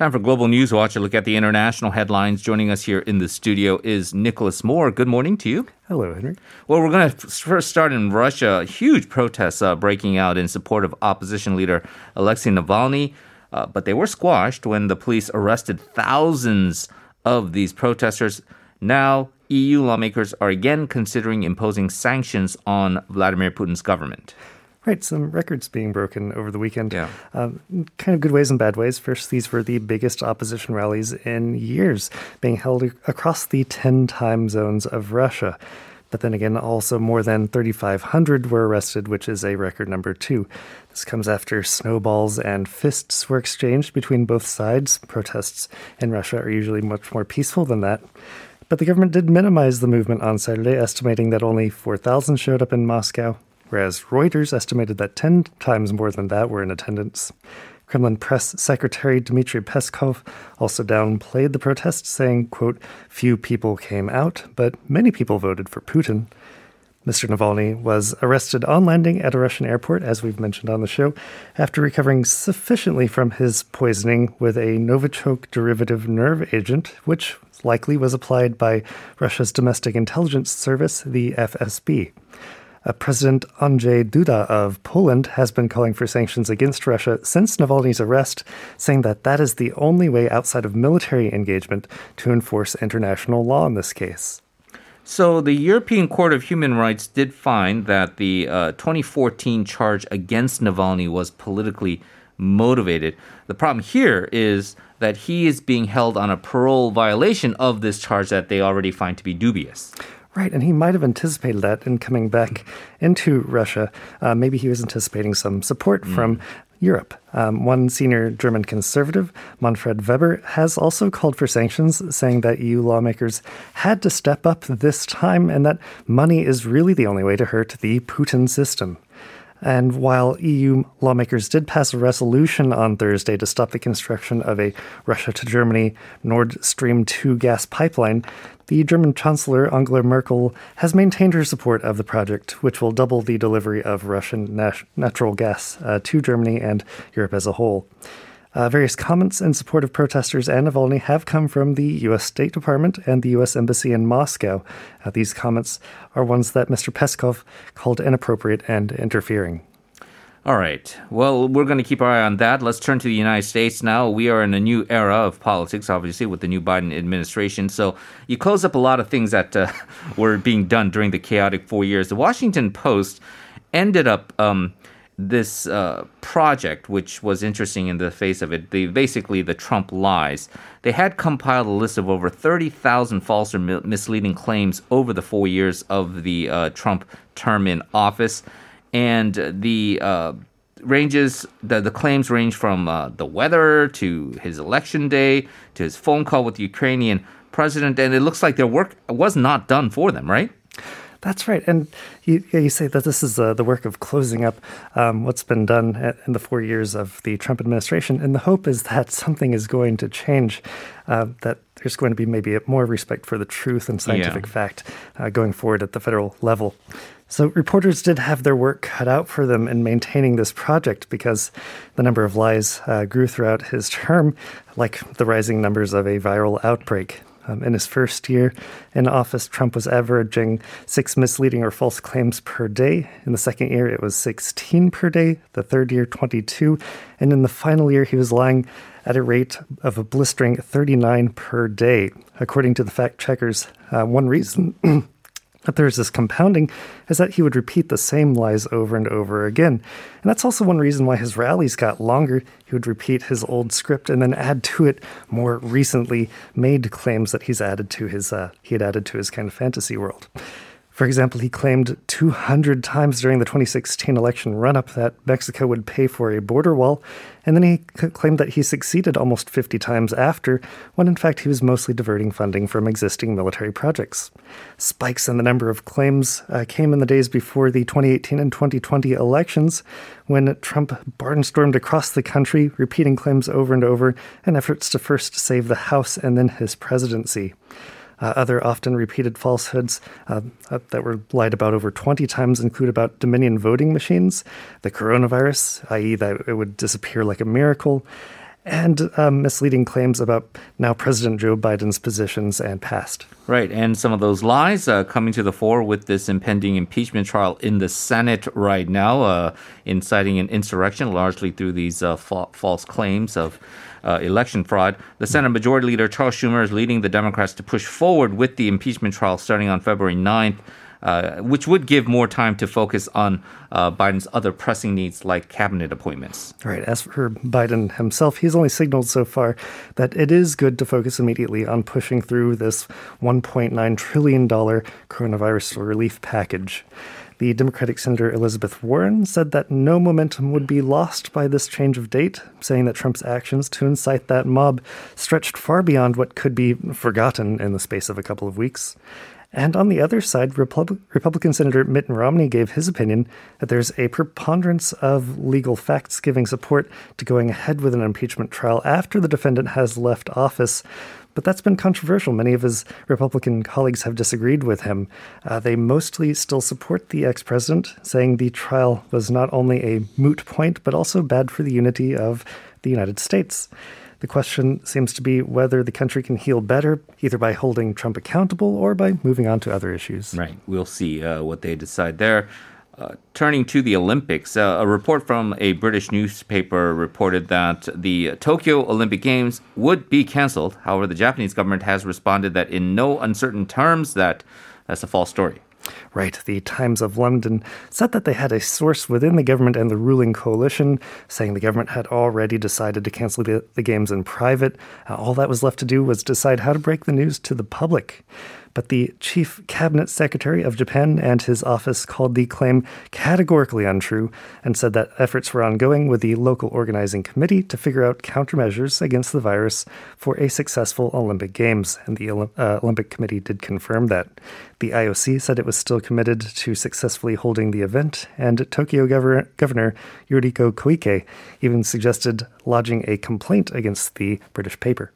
Time for Global News Watch. A look at the international headlines. Joining us here in the studio is Nicholas Moore. Good morning to you. Hello, Henry. Well, we're going to first start in Russia. Huge protests uh, breaking out in support of opposition leader Alexei Navalny, uh, but they were squashed when the police arrested thousands of these protesters. Now, EU lawmakers are again considering imposing sanctions on Vladimir Putin's government. Right, some records being broken over the weekend. Yeah. Um, kind of good ways and bad ways. First, these were the biggest opposition rallies in years, being held across the 10 time zones of Russia. But then again, also more than 3,500 were arrested, which is a record number too. This comes after snowballs and fists were exchanged between both sides. Protests in Russia are usually much more peaceful than that. But the government did minimize the movement on Saturday, estimating that only 4,000 showed up in Moscow, whereas Reuters estimated that 10 times more than that were in attendance. Kremlin press secretary Dmitry Peskov also downplayed the protests, saying, quote, few people came out, but many people voted for Putin. Mr. Navalny was arrested on landing at a Russian airport, as we've mentioned on the show, after recovering sufficiently from his poisoning with a Novichok derivative nerve agent, which likely was applied by Russia's domestic intelligence service, the FSB. Uh, President Andrzej Duda of Poland has been calling for sanctions against Russia since Navalny's arrest, saying that that is the only way outside of military engagement to enforce international law in this case. So, the European Court of Human Rights did find that the uh, 2014 charge against Navalny was politically motivated. The problem here is that he is being held on a parole violation of this charge that they already find to be dubious. Right, and he might have anticipated that in coming back into Russia. Uh, maybe he was anticipating some support mm. from Europe. Um, one senior German conservative, Manfred Weber, has also called for sanctions, saying that EU lawmakers had to step up this time and that money is really the only way to hurt the Putin system. And while EU lawmakers did pass a resolution on Thursday to stop the construction of a Russia to Germany Nord Stream 2 gas pipeline, the German Chancellor Angela Merkel has maintained her support of the project, which will double the delivery of Russian nat- natural gas uh, to Germany and Europe as a whole. Uh, various comments in support of protesters and Navalny have come from the U.S. State Department and the U.S. Embassy in Moscow. Uh, these comments are ones that Mr. Peskov called inappropriate and interfering. All right. Well, we're going to keep our eye on that. Let's turn to the United States now. We are in a new era of politics, obviously, with the new Biden administration. So you close up a lot of things that uh, were being done during the chaotic four years. The Washington Post ended up um, this uh, project, which was interesting in the face of it, basically the Trump lies. They had compiled a list of over 30,000 false or misleading claims over the four years of the uh, Trump term in office. And the uh, ranges, the, the claims range from uh, the weather to his election day to his phone call with the Ukrainian president. And it looks like their work was not done for them, right? That's right. And you, you say that this is uh, the work of closing up um, what's been done in the four years of the Trump administration. And the hope is that something is going to change, uh, that there's going to be maybe more respect for the truth and scientific yeah. fact uh, going forward at the federal level. So, reporters did have their work cut out for them in maintaining this project because the number of lies uh, grew throughout his term, like the rising numbers of a viral outbreak. Um, in his first year in office, Trump was averaging six misleading or false claims per day. In the second year, it was 16 per day. The third year, 22. And in the final year, he was lying at a rate of a blistering 39 per day. According to the fact checkers, uh, one reason that there's this compounding is that he would repeat the same lies over and over again. And that's also one reason why his rallies got longer. He would repeat his old script and then add to it more recently made claims that he's added to his uh, he had added to his kind of fantasy world. For example, he claimed 200 times during the 2016 election run up that Mexico would pay for a border wall, and then he claimed that he succeeded almost 50 times after, when in fact he was mostly diverting funding from existing military projects. Spikes in the number of claims uh, came in the days before the 2018 and 2020 elections, when Trump barnstormed across the country, repeating claims over and over in efforts to first save the House and then his presidency. Uh, other often repeated falsehoods uh, uh, that were lied about over 20 times include about Dominion voting machines, the coronavirus, i.e., that it would disappear like a miracle, and um, misleading claims about now President Joe Biden's positions and past. Right, and some of those lies uh, coming to the fore with this impending impeachment trial in the Senate right now, uh, inciting an insurrection largely through these uh, fa- false claims of uh, election fraud. The Senate Majority Leader Charles Schumer is leading the Democrats to push forward with the impeachment trial starting on February 9th. Uh, which would give more time to focus on uh, Biden's other pressing needs like cabinet appointments. Right. As for Biden himself, he's only signaled so far that it is good to focus immediately on pushing through this $1.9 trillion coronavirus relief package. The Democratic Senator Elizabeth Warren said that no momentum would be lost by this change of date, saying that Trump's actions to incite that mob stretched far beyond what could be forgotten in the space of a couple of weeks. And on the other side, Repub- Republican Senator Mitt Romney gave his opinion that there's a preponderance of legal facts giving support to going ahead with an impeachment trial after the defendant has left office. But that's been controversial. Many of his Republican colleagues have disagreed with him. Uh, they mostly still support the ex president, saying the trial was not only a moot point, but also bad for the unity of the United States. The question seems to be whether the country can heal better, either by holding Trump accountable or by moving on to other issues. Right. We'll see uh, what they decide there. Uh, turning to the Olympics, uh, a report from a British newspaper reported that the Tokyo Olympic Games would be canceled. However, the Japanese government has responded that in no uncertain terms that that's a false story. Right. The Times of London said that they had a source within the government and the ruling coalition saying the government had already decided to cancel the, the games in private. Uh, all that was left to do was decide how to break the news to the public. But the chief cabinet secretary of Japan and his office called the claim categorically untrue and said that efforts were ongoing with the local organizing committee to figure out countermeasures against the virus for a successful Olympic Games. And the uh, Olympic Committee did confirm that. The IOC said it was still committed to successfully holding the event, and Tokyo Governor, Governor Yuriko Koike even suggested lodging a complaint against the British paper.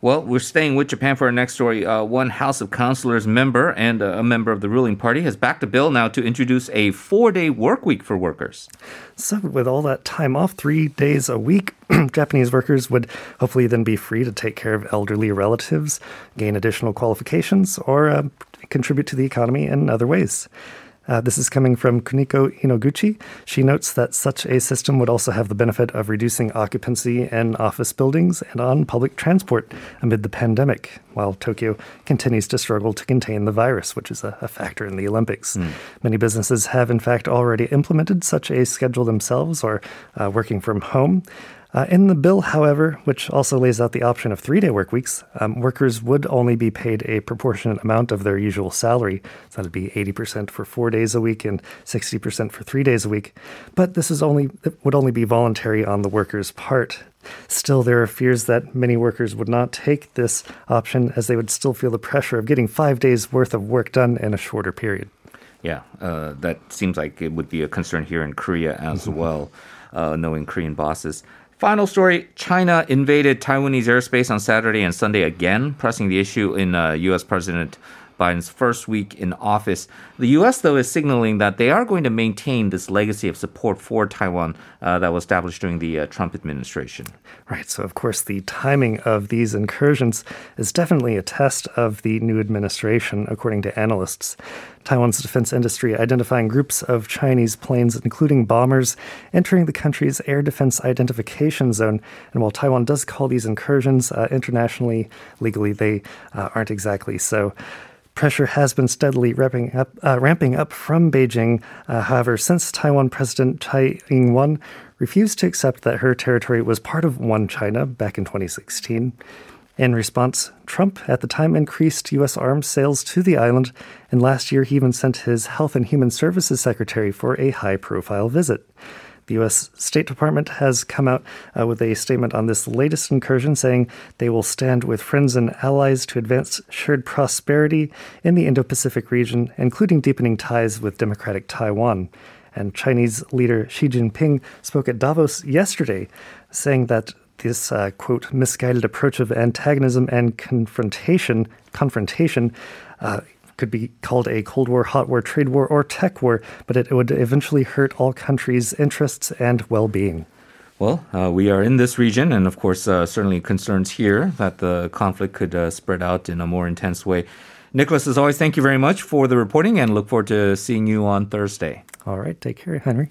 Well, we're staying with Japan for our next story. Uh, one House of Councilors member and uh, a member of the ruling party has backed a bill now to introduce a four day work week for workers. So, with all that time off, three days a week, Japanese workers would hopefully then be free to take care of elderly relatives, gain additional qualifications, or uh, contribute to the economy in other ways. Uh, this is coming from Kuniko Inoguchi. She notes that such a system would also have the benefit of reducing occupancy in office buildings and on public transport amid the pandemic, while Tokyo continues to struggle to contain the virus, which is a, a factor in the Olympics. Mm. Many businesses have, in fact, already implemented such a schedule themselves or uh, working from home. Uh, in the bill, however, which also lays out the option of three day work weeks, um, workers would only be paid a proportionate amount of their usual salary. So that'd be 80% for four days a week and 60% for three days a week. But this is only would only be voluntary on the worker's part. Still, there are fears that many workers would not take this option as they would still feel the pressure of getting five days worth of work done in a shorter period. Yeah, uh, that seems like it would be a concern here in Korea as mm-hmm. well, uh, knowing Korean bosses. Final story China invaded Taiwanese airspace on Saturday and Sunday again, pressing the issue in uh, U.S. President Biden's first week in office. The U.S., though, is signaling that they are going to maintain this legacy of support for Taiwan uh, that was established during the uh, Trump administration. Right. So, of course, the timing of these incursions is definitely a test of the new administration, according to analysts. Taiwan's defense industry identifying groups of Chinese planes, including bombers, entering the country's air defense identification zone. And while Taiwan does call these incursions uh, internationally, legally, they uh, aren't exactly so pressure has been steadily ramping up, uh, ramping up from Beijing. Uh, however, since Taiwan President Tsai Ing-wen refused to accept that her territory was part of one China back in 2016. In response, Trump at the time increased U.S. arms sales to the island, and last year he even sent his Health and Human Services Secretary for a high profile visit. The U.S. State Department has come out uh, with a statement on this latest incursion, saying they will stand with friends and allies to advance shared prosperity in the Indo Pacific region, including deepening ties with democratic Taiwan. And Chinese leader Xi Jinping spoke at Davos yesterday, saying that this uh, quote misguided approach of antagonism and confrontation confrontation uh, could be called a Cold War, Hot War, Trade War, or Tech War, but it would eventually hurt all countries' interests and well being. Well, uh, we are in this region, and of course, uh, certainly concerns here that the conflict could uh, spread out in a more intense way. Nicholas, as always, thank you very much for the reporting and look forward to seeing you on Thursday. All right. Take care, Henry.